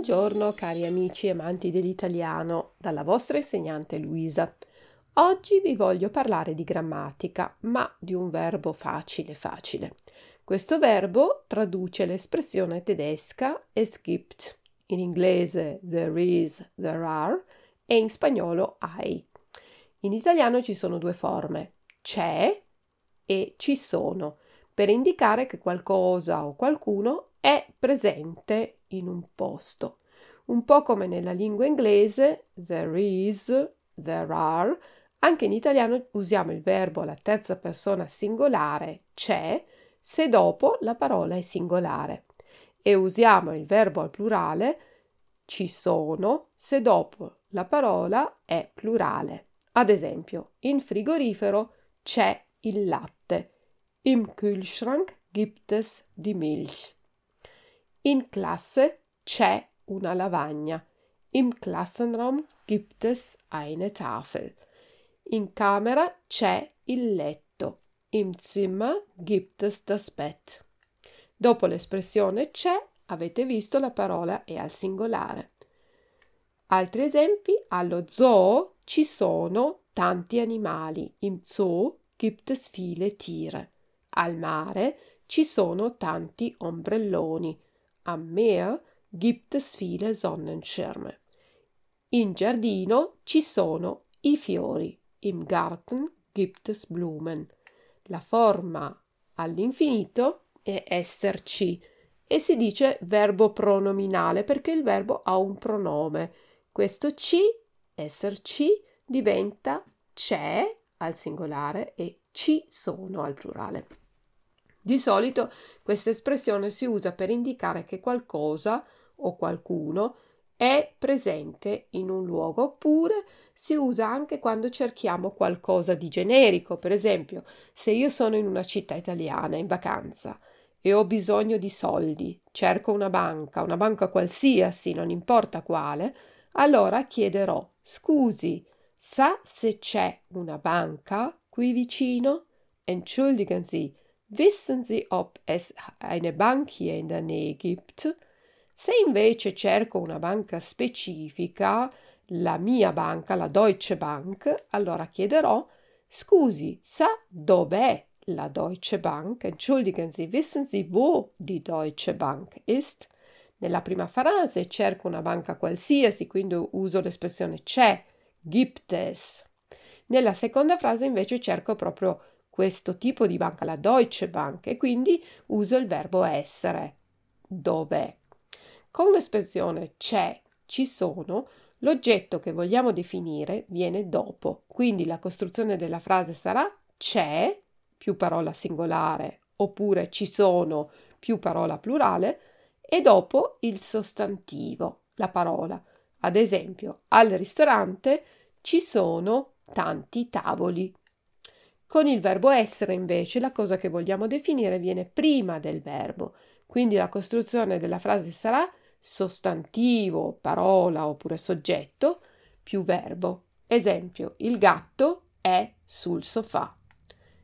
Buongiorno cari amici amanti dell'italiano, dalla vostra insegnante Luisa. Oggi vi voglio parlare di grammatica, ma di un verbo facile facile. Questo verbo traduce l'espressione tedesca es gibt, in inglese there is, there are e in spagnolo hai. In italiano ci sono due forme, c'è e ci sono, per indicare che qualcosa o qualcuno è presente in un posto. Un po' come nella lingua inglese there is, there are, anche in italiano usiamo il verbo alla terza persona singolare c'è se dopo la parola è singolare e usiamo il verbo al plurale ci sono se dopo la parola è plurale. Ad esempio, in frigorifero c'è il latte. Im Kühlschrank gibt es die Milch. In classe c'è una lavagna. Im Klassenraum gibt es eine Tafel. In camera c'è il letto. Im Zimmer gibt es das Bett. Dopo l'espressione c'è, avete visto la parola è al singolare. Altri esempi, allo zoo ci sono tanti animali. Im Zoo gibt es viele Tiere. Al mare ci sono tanti ombrelloni. Am Meer gibt es viele Sonnenschirme. In giardino ci sono i fiori. Im Garten gibt es Blumen. La forma all'infinito è esserci e si dice verbo pronominale perché il verbo ha un pronome. Questo ci, esserci, diventa c'è al singolare e ci sono al plurale. Di solito questa espressione si usa per indicare che qualcosa o qualcuno è presente in un luogo oppure si usa anche quando cerchiamo qualcosa di generico. Per esempio, se io sono in una città italiana in vacanza e ho bisogno di soldi, cerco una banca, una banca qualsiasi, non importa quale, allora chiederò scusi, sa se c'è una banca qui vicino? Entschuldigen Sie, wissen Sie, ob es eine Bank hier in der Nähe gibt? Se invece cerco una banca specifica, la mia banca, la Deutsche Bank, allora chiederò scusi, sa dov'è la Deutsche Bank? Entschuldigen Sie, wissen Sie, wo die Deutsche Bank ist? Nella prima frase cerco una banca qualsiasi, quindi uso l'espressione c'è, gibt es. Nella seconda frase invece cerco proprio questo tipo di banca, la Deutsche Bank, e quindi uso il verbo essere. Dov'è? Con l'espressione c'è, ci sono, l'oggetto che vogliamo definire viene dopo, quindi la costruzione della frase sarà c'è più parola singolare oppure ci sono più parola plurale e dopo il sostantivo, la parola. Ad esempio, al ristorante ci sono tanti tavoli. Con il verbo essere invece la cosa che vogliamo definire viene prima del verbo, quindi la costruzione della frase sarà sostantivo, parola oppure soggetto più verbo. Esempio, il gatto è sul sofà.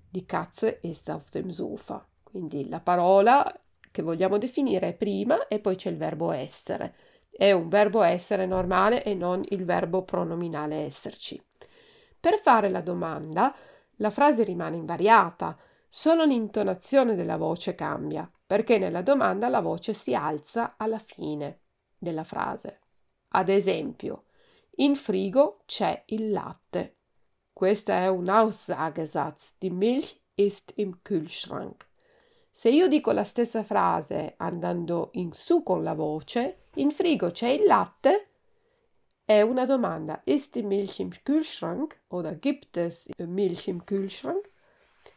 Die Katze ist auf dem Sofa. Quindi la parola che vogliamo definire è prima e poi c'è il verbo essere. È un verbo essere normale e non il verbo pronominale esserci. Per fare la domanda, la frase rimane invariata, solo l'intonazione della voce cambia perché nella domanda la voce si alza alla fine della frase. Ad esempio, in frigo c'è il latte. Questo è un Aussagesatz. Die Milch ist im Kühlschrank. Se io dico la stessa frase andando in su con la voce, in frigo c'è il latte, è una domanda. Ist die Milch im Kühlschrank? Oder gibt es Milch im Kühlschrank?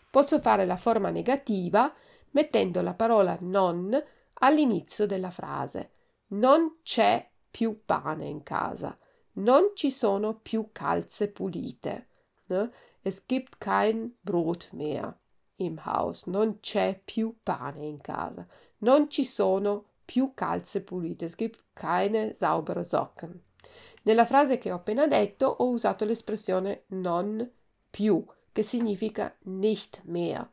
Posso fare la forma negativa mettendo la parola non all'inizio della frase. Non c'è più pane in casa. Non ci sono più calze pulite. Es gibt kein Brot mehr im Haus. Non c'è più pane in casa. Non ci sono più calze pulite. Es gibt keine saubere Socken. Nella frase che ho appena detto ho usato l'espressione non più, che significa nicht mehr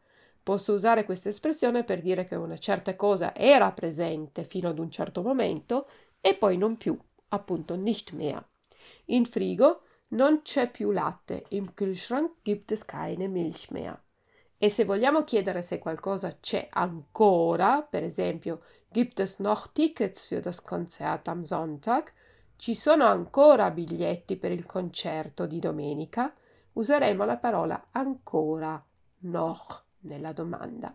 Posso usare questa espressione per dire che una certa cosa era presente fino ad un certo momento e poi non più, appunto nicht mehr. In frigo non c'è più latte, im Kühlschrank gibt es keine Milch mehr. E se vogliamo chiedere se qualcosa c'è ancora, per esempio, gibt es noch Tickets für das Konzert am Sonntag? Ci sono ancora biglietti per il concerto di domenica? Useremo la parola ancora, noch, nella domanda.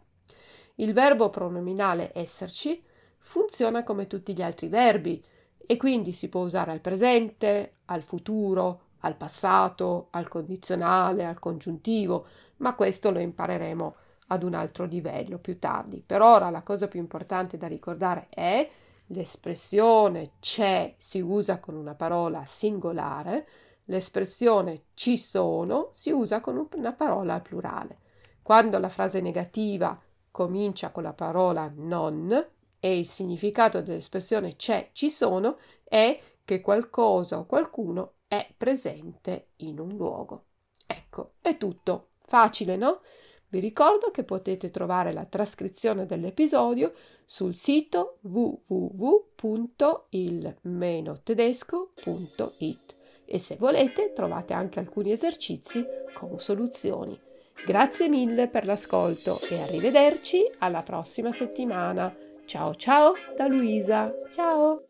Il verbo pronominale esserci funziona come tutti gli altri verbi e quindi si può usare al presente, al futuro, al passato, al condizionale, al congiuntivo, ma questo lo impareremo ad un altro livello più tardi. Per ora la cosa più importante da ricordare è l'espressione c'è si usa con una parola singolare, l'espressione ci sono si usa con una parola plurale. Quando la frase negativa comincia con la parola non e il significato dell'espressione c'è, ci sono è che qualcosa o qualcuno è presente in un luogo. Ecco, è tutto. Facile, no? Vi ricordo che potete trovare la trascrizione dell'episodio sul sito www.il-tedesco.it e se volete trovate anche alcuni esercizi con soluzioni. Grazie mille per l'ascolto e arrivederci alla prossima settimana. Ciao ciao da Luisa. Ciao.